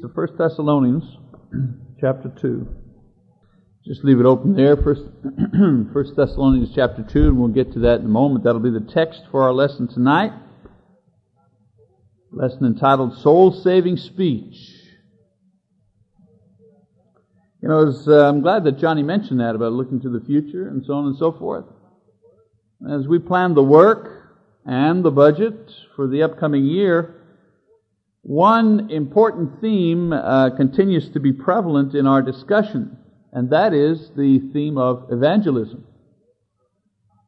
The First Thessalonians, chapter 2. Just leave it open there, First, First Thessalonians chapter 2, and we'll get to that in a moment. That'll be the text for our lesson tonight. Lesson entitled Soul Saving Speech. You know, was, uh, I'm glad that Johnny mentioned that about looking to the future and so on and so forth. As we plan the work and the budget for the upcoming year, one important theme uh, continues to be prevalent in our discussion, and that is the theme of evangelism.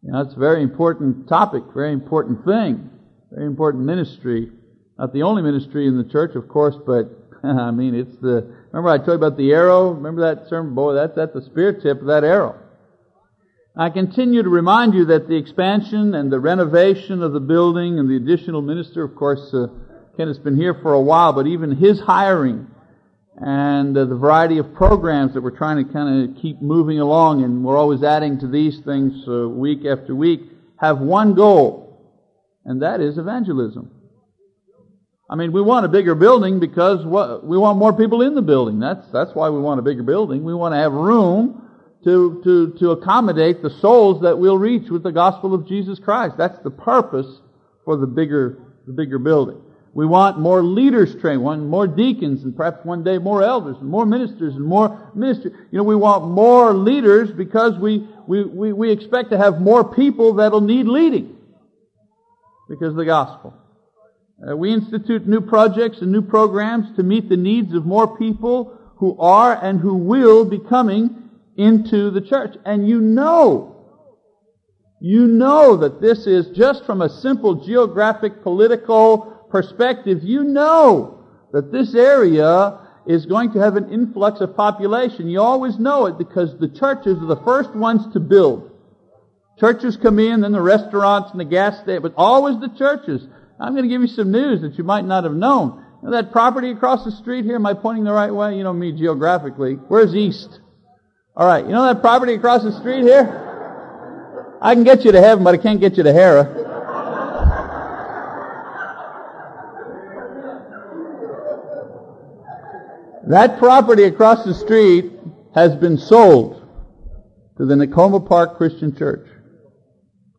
You know, it's a very important topic, very important thing, very important ministry. Not the only ministry in the church, of course, but I mean, it's the. Remember, I told you about the arrow. Remember that sermon, boy? That's at the spear tip of that arrow. I continue to remind you that the expansion and the renovation of the building and the additional minister, of course. Uh, Ken has been here for a while, but even his hiring and uh, the variety of programs that we're trying to kind of keep moving along, and we're always adding to these things uh, week after week, have one goal, and that is evangelism. I mean, we want a bigger building because what, we want more people in the building. That's, that's why we want a bigger building. We want to have room to, to, to accommodate the souls that we'll reach with the gospel of Jesus Christ. That's the purpose for the bigger, the bigger building. We want more leaders trained, one more deacons, and perhaps one day more elders, and more ministers, and more ministry. You know, we want more leaders because we, we, we, we expect to have more people that'll need leading because of the gospel. Uh, we institute new projects and new programs to meet the needs of more people who are and who will be coming into the church. And you know, you know that this is just from a simple geographic, political, perspective, you know that this area is going to have an influx of population. You always know it because the churches are the first ones to build. Churches come in, then the restaurants and the gas station, but always the churches. I'm going to give you some news that you might not have known. You know that property across the street here, am I pointing the right way? You know me geographically. Where's east? Alright, you know that property across the street here? I can get you to heaven, but I can't get you to Hera. That property across the street has been sold to the Nicoma Park Christian Church.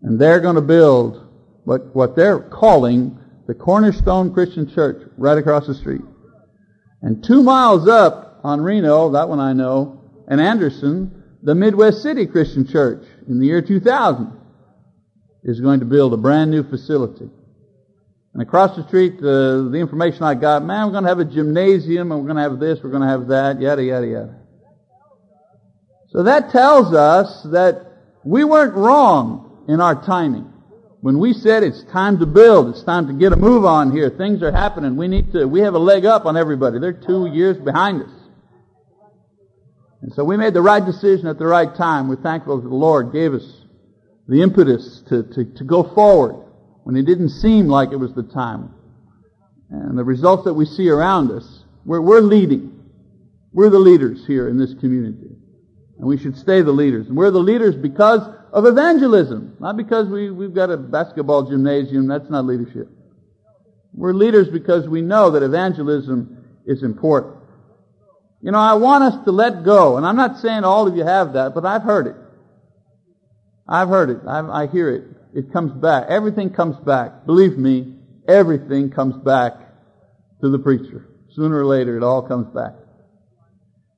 And they're going to build what, what they're calling the Cornerstone Christian Church right across the street. And two miles up on Reno, that one I know, and Anderson, the Midwest City Christian Church in the year 2000 is going to build a brand new facility. And across the street, the, the information I got, man, we're going to have a gymnasium, and we're going to have this, we're going to have that, yada, yada, yada. So that tells us that we weren't wrong in our timing. When we said it's time to build, it's time to get a move on here, things are happening, we need to, we have a leg up on everybody. They're two years behind us. And so we made the right decision at the right time. We're thankful that the Lord gave us the impetus to, to, to go forward when it didn't seem like it was the time. And the results that we see around us, we're, we're leading. We're the leaders here in this community. And we should stay the leaders. And we're the leaders because of evangelism, not because we, we've got a basketball gymnasium. That's not leadership. We're leaders because we know that evangelism is important. You know, I want us to let go, and I'm not saying all of you have that, but I've heard it. I've heard it. I've, I hear it it comes back. Everything comes back. Believe me, everything comes back to the preacher. Sooner or later, it all comes back.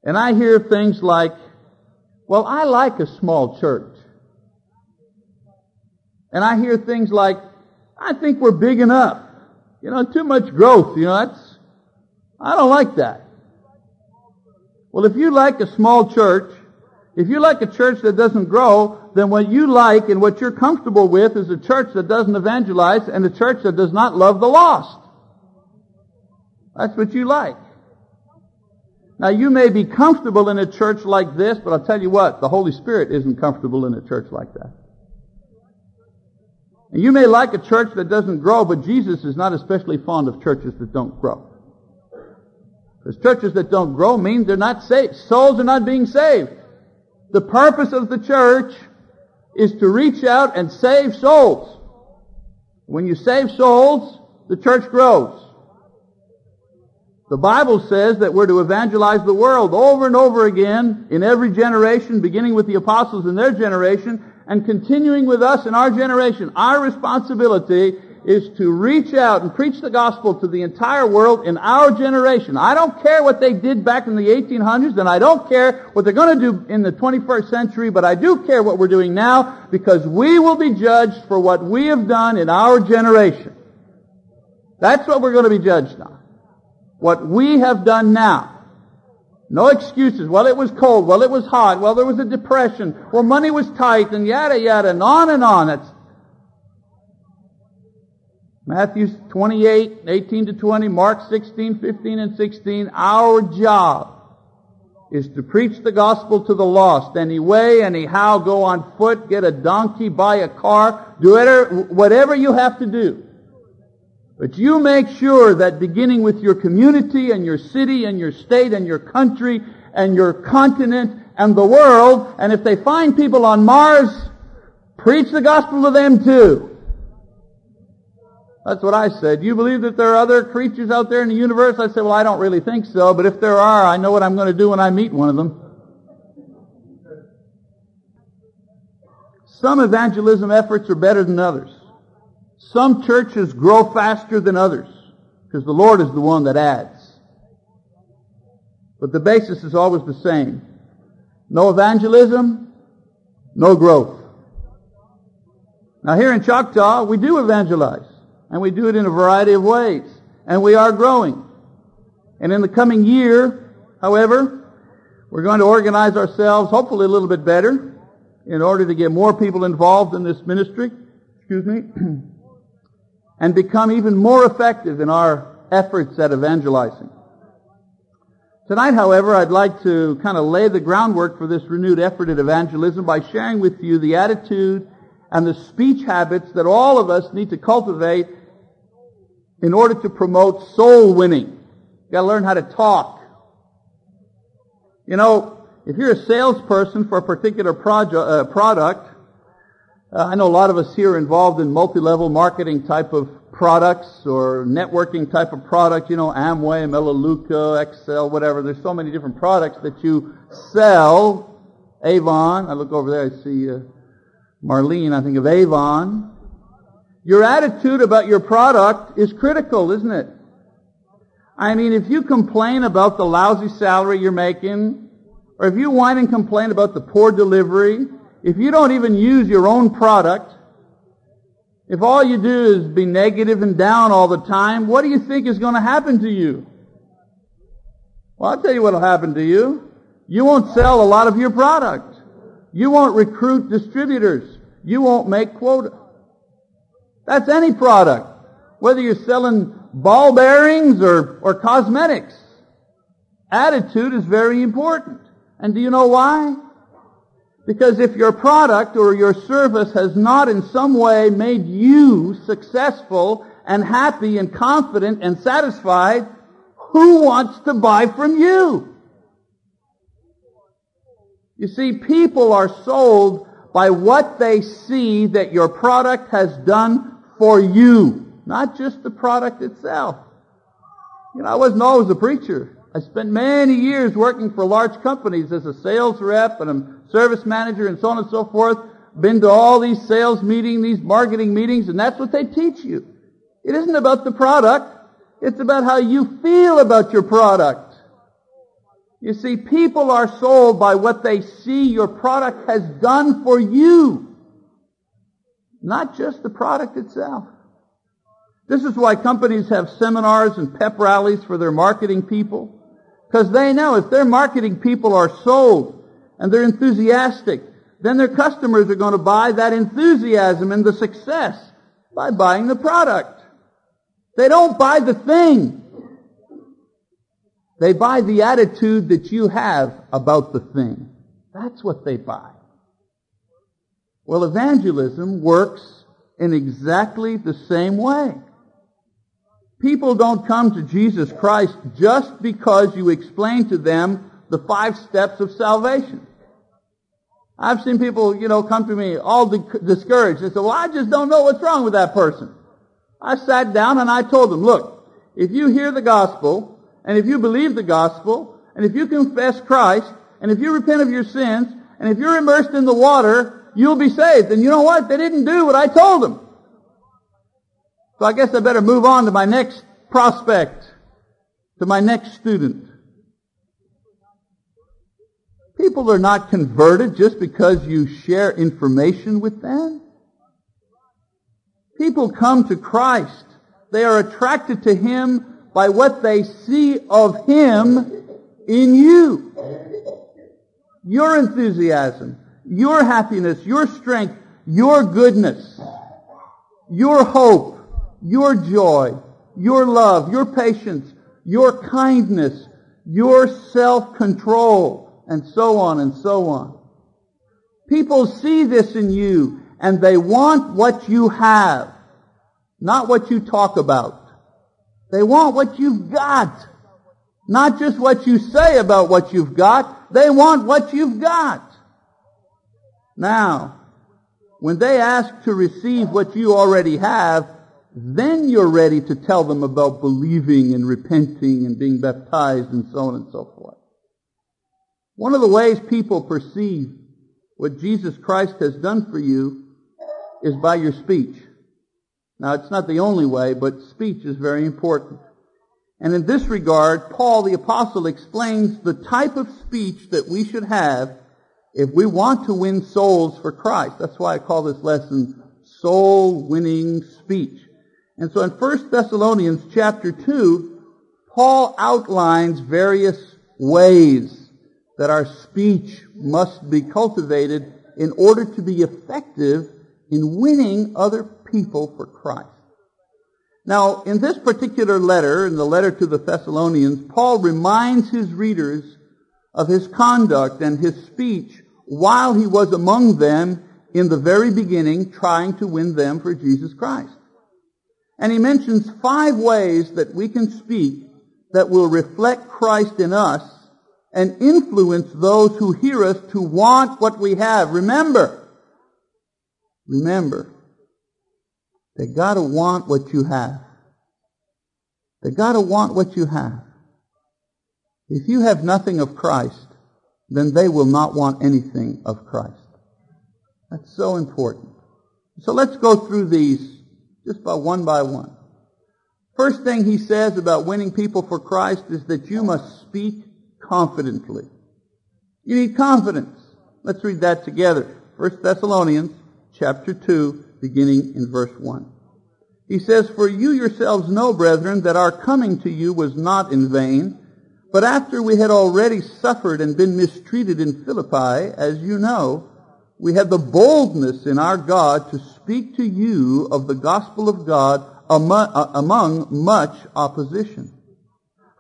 And I hear things like, well, I like a small church. And I hear things like, I think we're big enough. You know, too much growth, you know, that's, I don't like that. Well, if you like a small church, if you like a church that doesn't grow, then what you like and what you're comfortable with is a church that doesn't evangelize and a church that does not love the lost. That's what you like. Now you may be comfortable in a church like this, but I'll tell you what, the Holy Spirit isn't comfortable in a church like that. And you may like a church that doesn't grow, but Jesus is not especially fond of churches that don't grow. Because churches that don't grow mean they're not saved. Souls are not being saved. The purpose of the church is to reach out and save souls. When you save souls, the church grows. The Bible says that we're to evangelize the world over and over again in every generation, beginning with the apostles in their generation and continuing with us in our generation. Our responsibility is to reach out and preach the gospel to the entire world in our generation. I don't care what they did back in the 1800s and I don't care what they're going to do in the 21st century, but I do care what we're doing now because we will be judged for what we have done in our generation. That's what we're going to be judged on. What we have done now. No excuses. Well, it was cold. Well, it was hot. Well, there was a depression. Well, money was tight and yada yada and on and on. That's Matthew 28, 18 to 20, Mark 16, 15 and 16. Our job is to preach the gospel to the lost. Any way, anyhow, go on foot, get a donkey, buy a car, do whatever, whatever you have to do. But you make sure that beginning with your community and your city and your state and your country and your continent and the world, and if they find people on Mars, preach the gospel to them too. That's what I said. You believe that there are other creatures out there in the universe? I said, well, I don't really think so, but if there are, I know what I'm going to do when I meet one of them. Some evangelism efforts are better than others. Some churches grow faster than others because the Lord is the one that adds. But the basis is always the same. No evangelism, no growth. Now here in Choctaw, we do evangelize. And we do it in a variety of ways. And we are growing. And in the coming year, however, we're going to organize ourselves hopefully a little bit better in order to get more people involved in this ministry. Excuse me. and become even more effective in our efforts at evangelizing. Tonight, however, I'd like to kind of lay the groundwork for this renewed effort at evangelism by sharing with you the attitude and the speech habits that all of us need to cultivate in order to promote soul winning. You gotta learn how to talk. You know, if you're a salesperson for a particular project, uh, product, uh, I know a lot of us here are involved in multi-level marketing type of products or networking type of products, you know, Amway, Melaleuca, Excel, whatever. There's so many different products that you sell. Avon, I look over there, I see uh, Marlene, I think of Avon. Your attitude about your product is critical, isn't it? I mean, if you complain about the lousy salary you're making, or if you whine and complain about the poor delivery, if you don't even use your own product, if all you do is be negative and down all the time, what do you think is going to happen to you? Well, I'll tell you what will happen to you. You won't sell a lot of your product. You won't recruit distributors. You won't make quota. That's any product. Whether you're selling ball bearings or, or cosmetics. Attitude is very important. And do you know why? Because if your product or your service has not in some way made you successful and happy and confident and satisfied, who wants to buy from you? You see, people are sold by what they see that your product has done for you, not just the product itself. You know, I wasn't always a preacher. I spent many years working for large companies as a sales rep and a service manager and so on and so forth. Been to all these sales meetings, these marketing meetings, and that's what they teach you. It isn't about the product. It's about how you feel about your product. You see, people are sold by what they see your product has done for you. Not just the product itself. This is why companies have seminars and pep rallies for their marketing people. Because they know if their marketing people are sold and they're enthusiastic, then their customers are going to buy that enthusiasm and the success by buying the product. They don't buy the thing. They buy the attitude that you have about the thing. That's what they buy. Well, evangelism works in exactly the same way. People don't come to Jesus Christ just because you explain to them the five steps of salvation. I've seen people, you know, come to me all discouraged. They say, well, I just don't know what's wrong with that person. I sat down and I told them, look, if you hear the gospel and if you believe the gospel, and if you confess Christ, and if you repent of your sins, and if you're immersed in the water, you'll be saved. And you know what? They didn't do what I told them. So I guess I better move on to my next prospect, to my next student. People are not converted just because you share information with them. People come to Christ. They are attracted to Him by what they see of Him in you. Your enthusiasm, your happiness, your strength, your goodness, your hope, your joy, your love, your patience, your kindness, your self-control, and so on and so on. People see this in you and they want what you have, not what you talk about. They want what you've got. Not just what you say about what you've got. They want what you've got. Now, when they ask to receive what you already have, then you're ready to tell them about believing and repenting and being baptized and so on and so forth. One of the ways people perceive what Jesus Christ has done for you is by your speech. Now, it's not the only way, but speech is very important. And in this regard, Paul the apostle explains the type of speech that we should have if we want to win souls for Christ. That's why I call this lesson soul winning speech. And so in 1 Thessalonians chapter 2, Paul outlines various ways that our speech must be cultivated in order to be effective in winning other people for Christ. Now, in this particular letter, in the letter to the Thessalonians, Paul reminds his readers of his conduct and his speech while he was among them in the very beginning trying to win them for Jesus Christ. And he mentions five ways that we can speak that will reflect Christ in us and influence those who hear us to want what we have. Remember, remember, they gotta want what you have. They gotta want what you have. If you have nothing of Christ, then they will not want anything of Christ. That's so important. So let's go through these just by one by one. First thing he says about winning people for Christ is that you must speak confidently. You need confidence. Let's read that together. First Thessalonians chapter 2 beginning in verse 1. He says, For you yourselves know, brethren, that our coming to you was not in vain, but after we had already suffered and been mistreated in Philippi, as you know, we had the boldness in our God to speak to you of the gospel of God uh, among much opposition.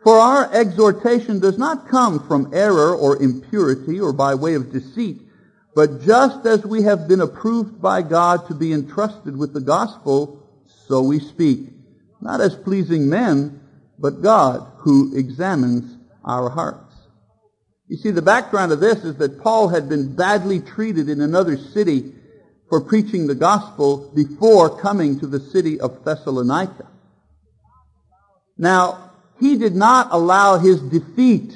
For our exhortation does not come from error or impurity or by way of deceit, but just as we have been approved by God to be entrusted with the gospel, so we speak, not as pleasing men, but God who examines our hearts. You see, the background of this is that Paul had been badly treated in another city for preaching the gospel before coming to the city of Thessalonica. Now, he did not allow his defeat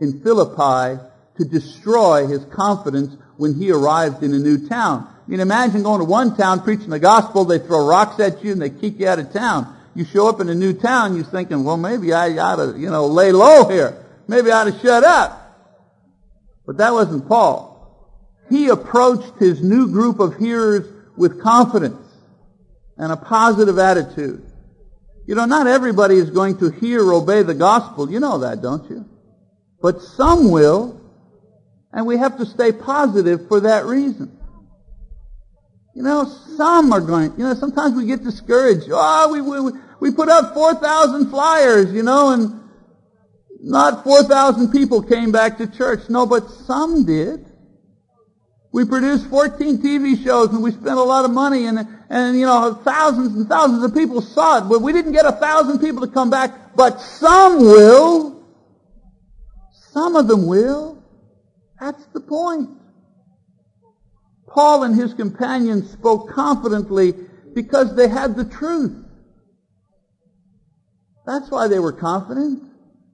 in Philippi to destroy his confidence when he arrived in a new town. I mean, imagine going to one town preaching the gospel, they throw rocks at you and they kick you out of town. You show up in a new town, you're thinking, well, maybe I ought to, you know, lay low here. Maybe I ought to shut up. But that wasn't Paul. He approached his new group of hearers with confidence and a positive attitude. You know, not everybody is going to hear or obey the gospel. You know that, don't you? But some will, and we have to stay positive for that reason. You know, some are going, you know, sometimes we get discouraged. Oh, we, we, we put up 4,000 flyers, you know, and not 4,000 people came back to church. No, but some did. We produced 14 TV shows and we spent a lot of money and, and, you know, thousands and thousands of people saw it. But we didn't get a thousand people to come back, but some will. Some of them will. That's the point. Paul and his companions spoke confidently because they had the truth. That's why they were confident.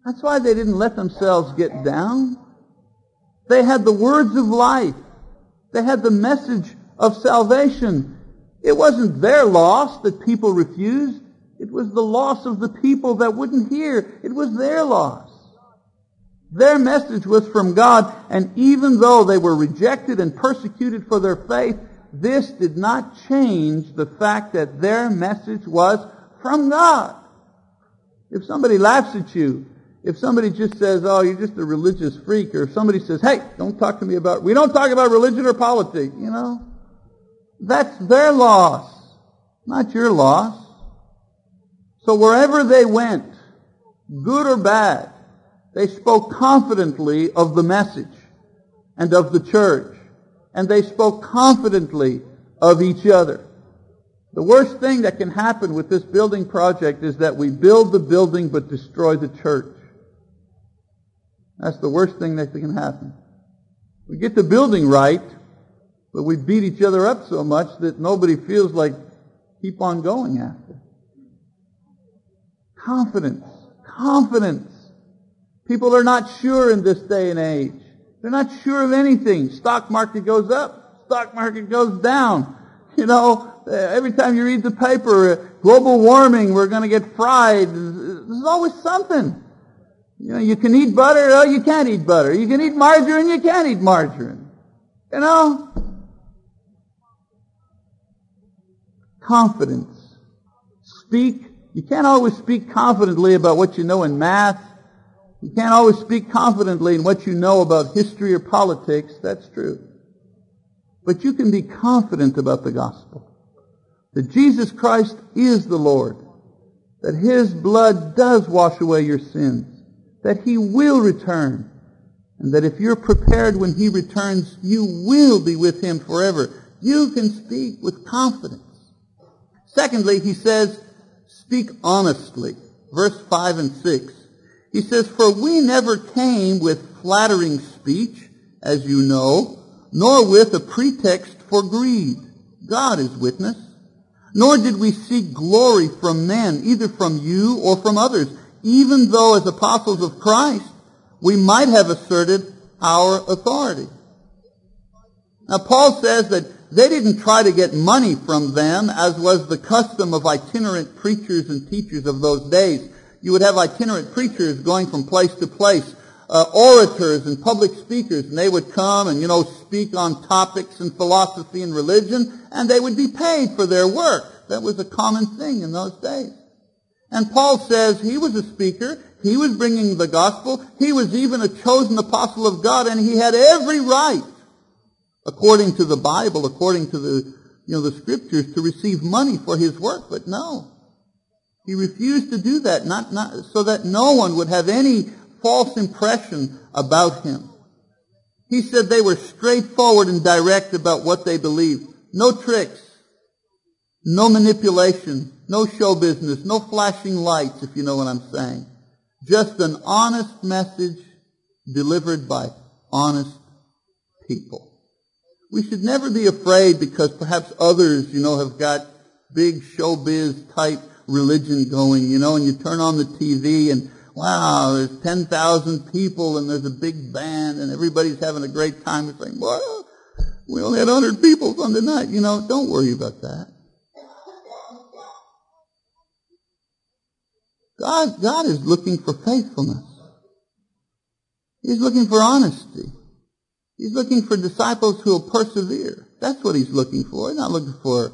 That's why they didn't let themselves get down. They had the words of life. They had the message of salvation. It wasn't their loss that people refused. It was the loss of the people that wouldn't hear. It was their loss. Their message was from God, and even though they were rejected and persecuted for their faith, this did not change the fact that their message was from God. If somebody laughs at you, if somebody just says, oh, you're just a religious freak, or if somebody says, hey, don't talk to me about, we don't talk about religion or politics, you know, that's their loss, not your loss. So wherever they went, good or bad, they spoke confidently of the message and of the church. And they spoke confidently of each other. The worst thing that can happen with this building project is that we build the building but destroy the church. That's the worst thing that can happen. We get the building right, but we beat each other up so much that nobody feels like keep on going after. Confidence. Confidence. People are not sure in this day and age. They're not sure of anything. Stock market goes up. Stock market goes down. You know, every time you read the paper, uh, global warming, we're going to get fried. There's always something. You know, you can eat butter, oh, you can't eat butter. You can eat margarine, you can't eat margarine. You know? Confidence. Speak. You can't always speak confidently about what you know in math you can't always speak confidently in what you know about history or politics. That's true. But you can be confident about the gospel. That Jesus Christ is the Lord. That His blood does wash away your sins. That He will return. And that if you're prepared when He returns, you will be with Him forever. You can speak with confidence. Secondly, He says, speak honestly. Verse 5 and 6. He says, For we never came with flattering speech, as you know, nor with a pretext for greed. God is witness. Nor did we seek glory from men, either from you or from others, even though as apostles of Christ, we might have asserted our authority. Now Paul says that they didn't try to get money from them, as was the custom of itinerant preachers and teachers of those days you would have itinerant preachers going from place to place, uh, orators and public speakers, and they would come and, you know, speak on topics and philosophy and religion, and they would be paid for their work. That was a common thing in those days. And Paul says he was a speaker, he was bringing the gospel, he was even a chosen apostle of God, and he had every right, according to the Bible, according to the, you know, the scriptures, to receive money for his work, but no. He refused to do that, not, not, so that no one would have any false impression about him. He said they were straightforward and direct about what they believed. No tricks. No manipulation. No show business. No flashing lights, if you know what I'm saying. Just an honest message delivered by honest people. We should never be afraid because perhaps others, you know, have got big showbiz type religion going, you know, and you turn on the TV and wow, there's 10,000 people and there's a big band and everybody's having a great time. Like, well, we only had 100 people Sunday night. You know, don't worry about that. God, God is looking for faithfulness. He's looking for honesty. He's looking for disciples who will persevere. That's what he's looking for. He's not looking for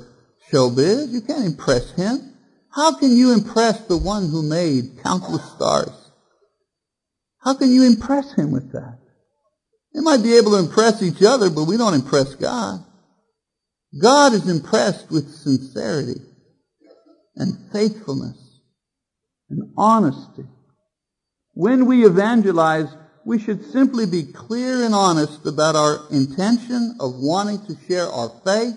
showbiz. You can't impress him. How can you impress the one who made countless stars? How can you impress him with that? They might be able to impress each other, but we don't impress God. God is impressed with sincerity and faithfulness and honesty. When we evangelize, we should simply be clear and honest about our intention of wanting to share our faith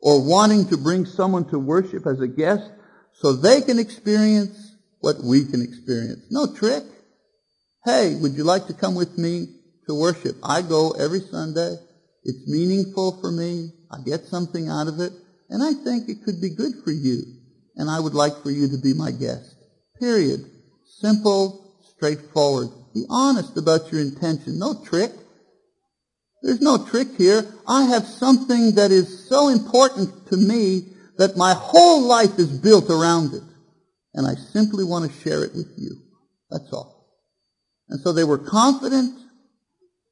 or wanting to bring someone to worship as a guest so they can experience what we can experience. No trick. Hey, would you like to come with me to worship? I go every Sunday. It's meaningful for me. I get something out of it. And I think it could be good for you. And I would like for you to be my guest. Period. Simple, straightforward. Be honest about your intention. No trick. There's no trick here. I have something that is so important to me that my whole life is built around it. And I simply want to share it with you. That's all. And so they were confident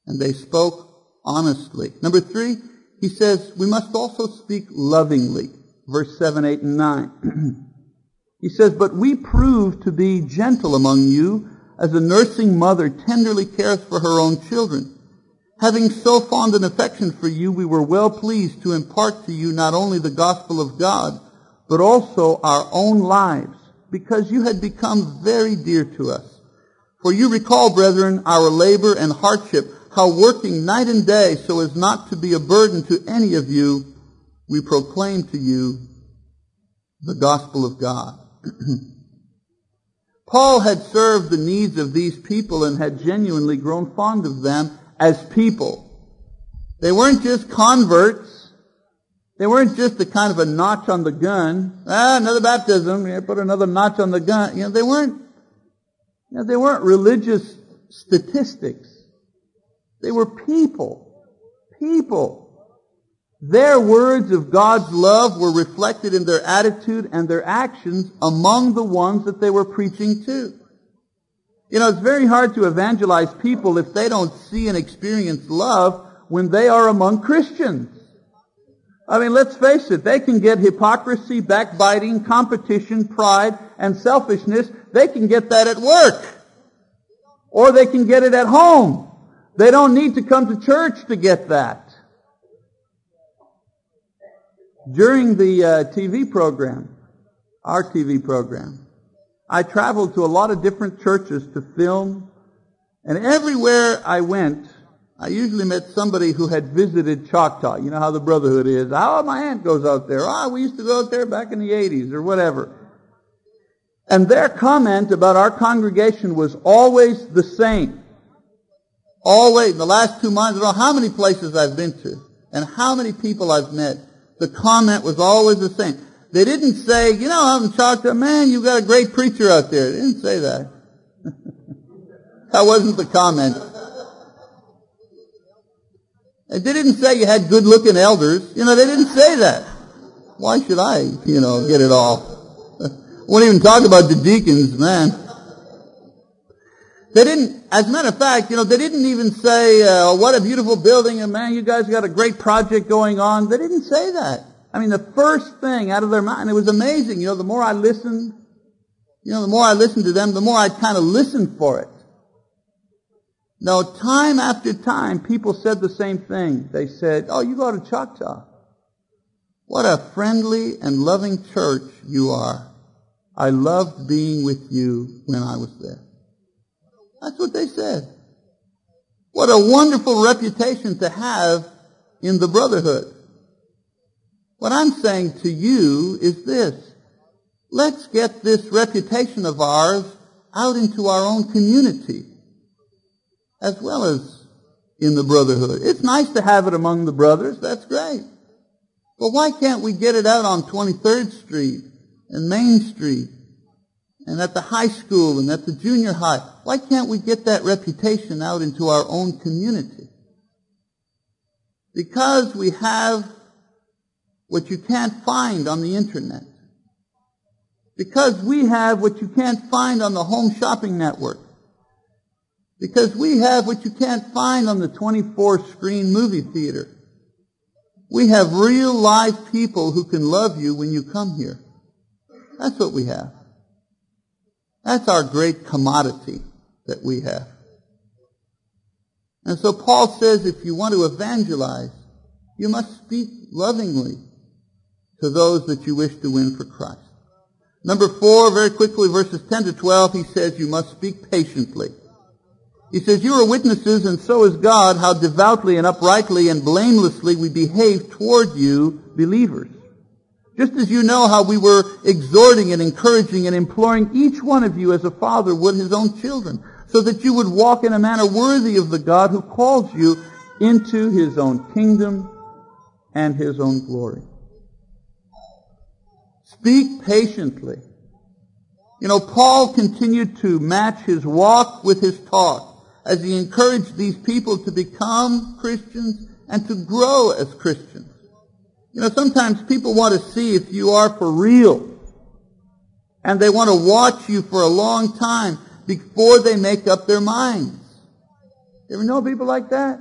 and they spoke honestly. Number three, he says, we must also speak lovingly. Verse 7, 8, and 9. he says, but we prove to be gentle among you as a nursing mother tenderly cares for her own children. Having so fond an affection for you, we were well pleased to impart to you not only the gospel of God, but also our own lives, because you had become very dear to us. For you recall, brethren, our labor and hardship, how working night and day so as not to be a burden to any of you, we proclaim to you the gospel of God. Paul had served the needs of these people and had genuinely grown fond of them as people. They weren't just converts. They weren't just a kind of a notch on the gun. Ah, another baptism. You put another notch on the gun. You know, they weren't, you know, they weren't religious statistics. They were people. People. Their words of God's love were reflected in their attitude and their actions among the ones that they were preaching to. You know, it's very hard to evangelize people if they don't see and experience love when they are among Christians. I mean, let's face it, they can get hypocrisy, backbiting, competition, pride, and selfishness. They can get that at work. Or they can get it at home. They don't need to come to church to get that. During the uh, TV program, our TV program, I traveled to a lot of different churches to film, and everywhere I went, I usually met somebody who had visited Choctaw. You know how the brotherhood is. Oh, my aunt goes out there. Ah, oh, we used to go out there back in the 80s or whatever. And their comment about our congregation was always the same. Always, in the last two months, I don't know how many places I've been to and how many people I've met the comment was always the same. They didn't say, you know, I'm a man, you've got a great preacher out there. They didn't say that. that wasn't the comment. They didn't say you had good looking elders. You know, they didn't say that. Why should I, you know, get it all? Won't even talk about the deacons, man. They didn't, as a matter of fact, you know, they didn't even say, uh, what a beautiful building and man, you guys got a great project going on. They didn't say that. I mean, the first thing out of their mind, it was amazing. You know, the more I listened, you know, the more I listened to them, the more I kind of listened for it. No, time after time, people said the same thing. They said, oh, you go to Choctaw. What a friendly and loving church you are. I loved being with you when I was there. That's what they said. What a wonderful reputation to have in the brotherhood. What I'm saying to you is this. Let's get this reputation of ours out into our own community as well as in the brotherhood. It's nice to have it among the brothers. That's great. But why can't we get it out on 23rd Street and Main Street and at the high school and at the junior high. Why can't we get that reputation out into our own community? Because we have what you can't find on the internet. Because we have what you can't find on the home shopping network. Because we have what you can't find on the 24 screen movie theater. We have real live people who can love you when you come here. That's what we have. That's our great commodity that we have. And so Paul says if you want to evangelize, you must speak lovingly to those that you wish to win for Christ. Number four, very quickly, verses 10 to 12, he says you must speak patiently. He says, you are witnesses and so is God how devoutly and uprightly and blamelessly we behave toward you believers. Just as you know how we were exhorting and encouraging and imploring each one of you as a father would his own children, so that you would walk in a manner worthy of the God who calls you into his own kingdom and his own glory. Speak patiently. You know, Paul continued to match his walk with his talk as he encouraged these people to become Christians and to grow as Christians. You know, sometimes people want to see if you are for real. And they want to watch you for a long time before they make up their minds. You ever know people like that?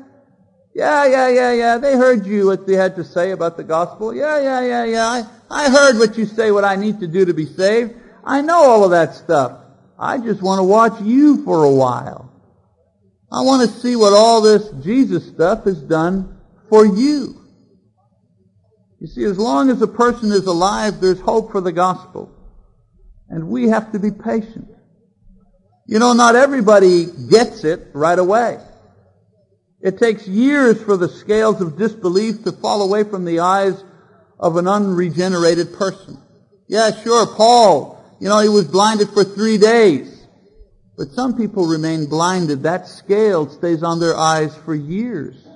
Yeah, yeah, yeah, yeah. They heard you, what they had to say about the gospel. Yeah, yeah, yeah, yeah. I, I heard what you say, what I need to do to be saved. I know all of that stuff. I just want to watch you for a while. I want to see what all this Jesus stuff has done for you. You see, as long as a person is alive, there's hope for the gospel. And we have to be patient. You know, not everybody gets it right away. It takes years for the scales of disbelief to fall away from the eyes of an unregenerated person. Yeah, sure, Paul, you know, he was blinded for three days. But some people remain blinded. That scale stays on their eyes for years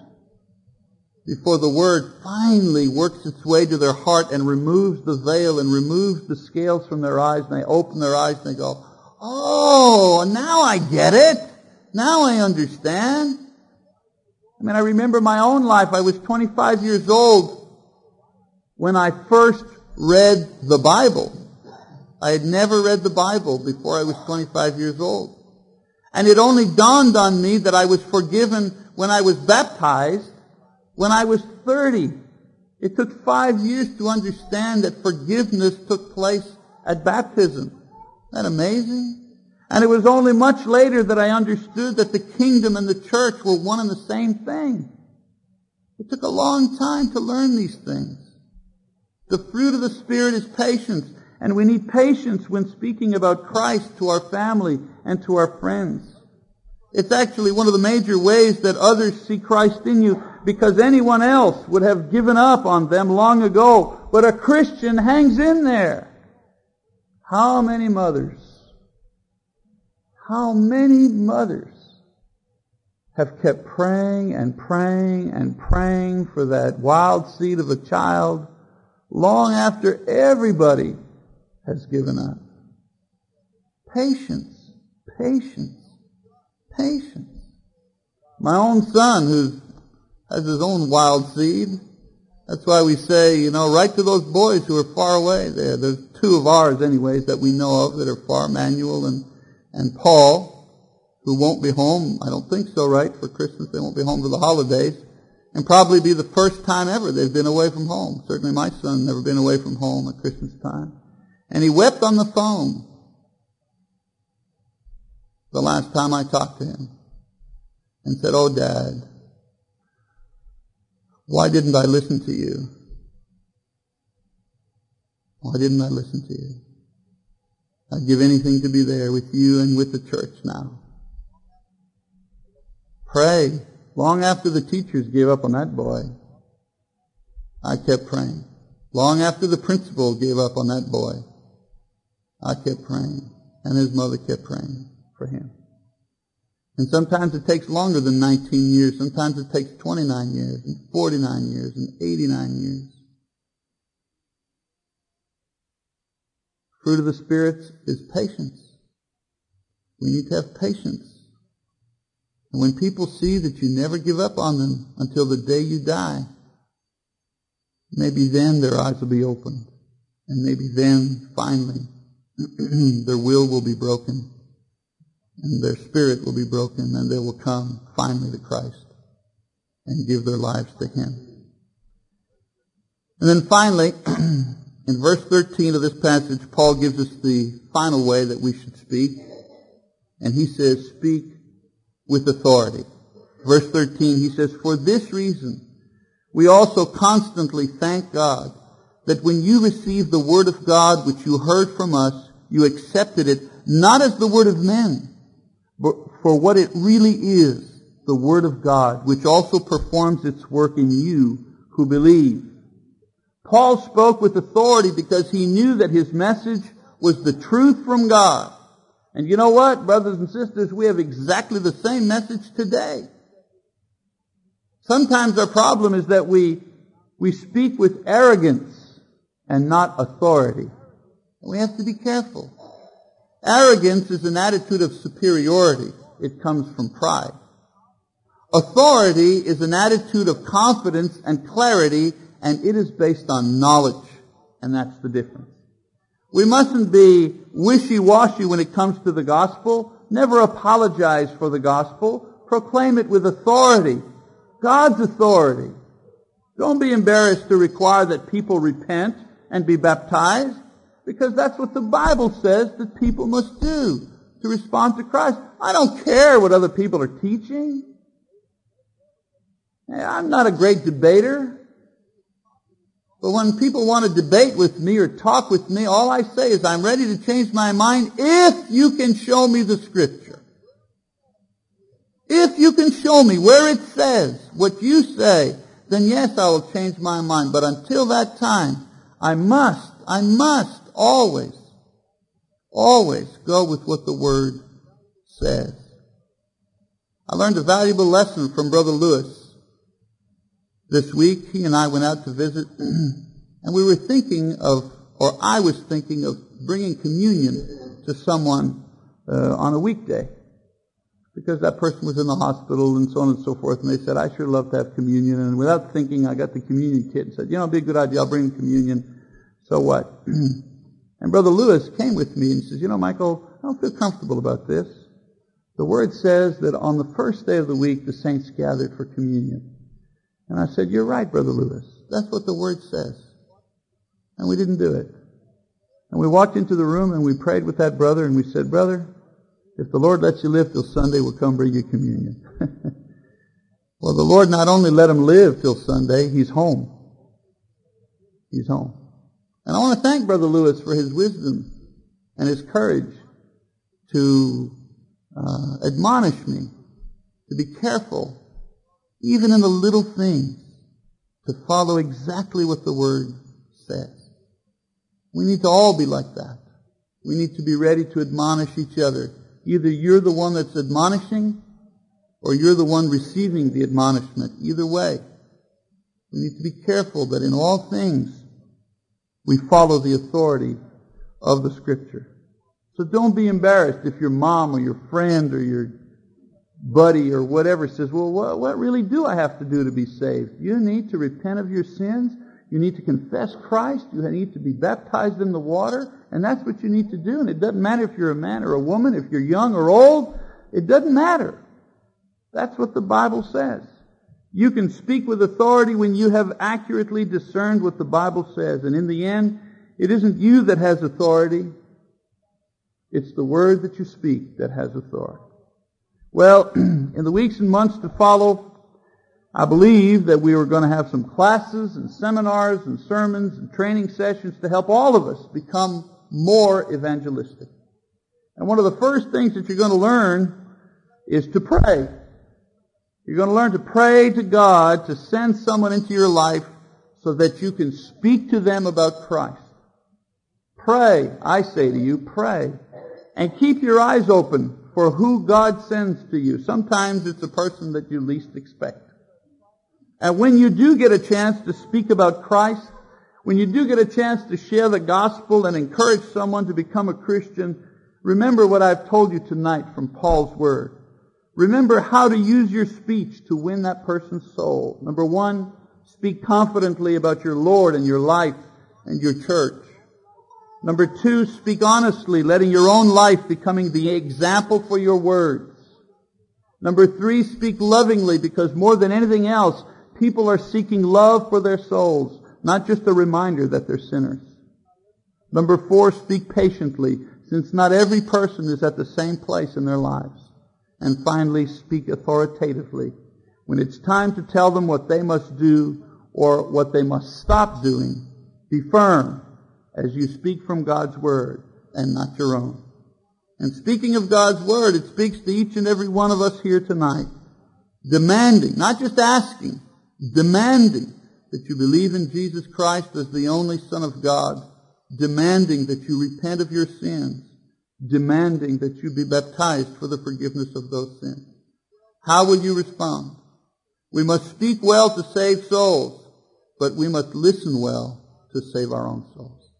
before the word finally works its way to their heart and removes the veil and removes the scales from their eyes and they open their eyes and they go, oh, now I get it. Now I understand. I mean, I remember my own life. I was 25 years old when I first read the Bible. I had never read the Bible before I was 25 years old. And it only dawned on me that I was forgiven when I was baptized when I was 30. It took five years to understand that forgiveness took place at baptism. Isn't that amazing? And it was only much later that I understood that the kingdom and the church were one and the same thing. It took a long time to learn these things. The fruit of the Spirit is patience, and we need patience when speaking about Christ to our family and to our friends. It's actually one of the major ways that others see Christ in you because anyone else would have given up on them long ago, but a Christian hangs in there. How many mothers, how many mothers have kept praying and praying and praying for that wild seed of a child long after everybody has given up? Patience, patience, patience. My own son, who's has his own wild seed. That's why we say, you know, write to those boys who are far away there. There's two of ours anyways that we know of that are far, Manuel and, and Paul, who won't be home. I don't think so, right? For Christmas, they won't be home for the holidays. And probably be the first time ever they've been away from home. Certainly my son never been away from home at Christmas time. And he wept on the phone the last time I talked to him and said, Oh, Dad, why didn't I listen to you? Why didn't I listen to you? I'd give anything to be there with you and with the church now. Pray. Long after the teachers gave up on that boy, I kept praying. Long after the principal gave up on that boy, I kept praying. And his mother kept praying for him. And sometimes it takes longer than 19 years. Sometimes it takes 29 years and 49 years and 89 years. Fruit of the Spirit is patience. We need to have patience. And when people see that you never give up on them until the day you die, maybe then their eyes will be opened. And maybe then, finally, their will will be broken and their spirit will be broken and they will come finally to Christ and give their lives to Him. And then finally, in verse 13 of this passage, Paul gives us the final way that we should speak. And he says, speak with authority. Verse 13, he says, For this reason, we also constantly thank God that when you received the word of God which you heard from us, you accepted it not as the word of men, but for what it really is, the Word of God, which also performs its work in you who believe. Paul spoke with authority because he knew that his message was the truth from God. And you know what, brothers and sisters, we have exactly the same message today. Sometimes our problem is that we, we speak with arrogance and not authority. And we have to be careful. Arrogance is an attitude of superiority. It comes from pride. Authority is an attitude of confidence and clarity, and it is based on knowledge. And that's the difference. We mustn't be wishy-washy when it comes to the gospel. Never apologize for the gospel. Proclaim it with authority. God's authority. Don't be embarrassed to require that people repent and be baptized because that's what the Bible says that people must do to respond to Christ. I don't care what other people are teaching. I'm not a great debater. But when people want to debate with me or talk with me, all I say is I'm ready to change my mind if you can show me the scripture. If you can show me where it says what you say, then yes, I will change my mind. But until that time, I must, I must always, always go with what the Word says. I learned a valuable lesson from Brother Lewis. This week, he and I went out to visit, and we were thinking of, or I was thinking of bringing communion to someone uh, on a weekday. Because that person was in the hospital and so on and so forth, and they said, I sure love to have communion. And without thinking, I got the communion kit and said, you know, it'd be a good idea, I'll bring communion. So what? and Brother Lewis came with me and says, you know, Michael, I don't feel comfortable about this. The Word says that on the first day of the week, the saints gathered for communion. And I said, You're right, Brother Lewis. That's what the Word says. And we didn't do it. And we walked into the room and we prayed with that brother and we said, Brother, if the Lord lets you live till Sunday, we'll come bring you communion. well, the Lord not only let him live till Sunday, he's home. He's home. And I want to thank Brother Lewis for his wisdom and his courage to uh, admonish me to be careful even in the little things, to follow exactly what the Word says. We need to all be like that. We need to be ready to admonish each other. Either you're the one that's admonishing, or you're the one receiving the admonishment. Either way. We need to be careful that in all things we follow the authority of the Scripture. So don't be embarrassed if your mom or your friend or your buddy or whatever says, well, what, what really do I have to do to be saved? You need to repent of your sins. You need to confess Christ. You need to be baptized in the water. And that's what you need to do. And it doesn't matter if you're a man or a woman, if you're young or old. It doesn't matter. That's what the Bible says. You can speak with authority when you have accurately discerned what the Bible says. And in the end, it isn't you that has authority. It's the word that you speak that has authority. Well, in the weeks and months to follow, I believe that we are going to have some classes and seminars and sermons and training sessions to help all of us become more evangelistic. And one of the first things that you're going to learn is to pray. You're going to learn to pray to God to send someone into your life so that you can speak to them about Christ. Pray, I say to you, pray. And keep your eyes open for who God sends to you. Sometimes it's a person that you least expect. And when you do get a chance to speak about Christ, when you do get a chance to share the gospel and encourage someone to become a Christian, remember what I've told you tonight from Paul's word. Remember how to use your speech to win that person's soul. Number one, speak confidently about your Lord and your life and your church. Number two, speak honestly, letting your own life becoming the example for your words. Number three, speak lovingly because more than anything else, people are seeking love for their souls, not just a reminder that they're sinners. Number four, speak patiently since not every person is at the same place in their lives. And finally, speak authoritatively when it's time to tell them what they must do or what they must stop doing. Be firm as you speak from God's Word and not your own. And speaking of God's Word, it speaks to each and every one of us here tonight, demanding, not just asking, demanding that you believe in Jesus Christ as the only Son of God, demanding that you repent of your sins, demanding that you be baptized for the forgiveness of those sins. How will you respond? We must speak well to save souls, but we must listen well to save our own souls.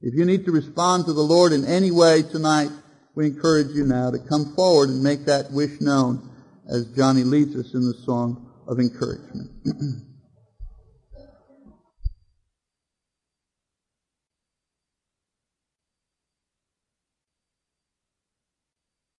If you need to respond to the Lord in any way tonight, we encourage you now to come forward and make that wish known as Johnny leads us in the song of encouragement.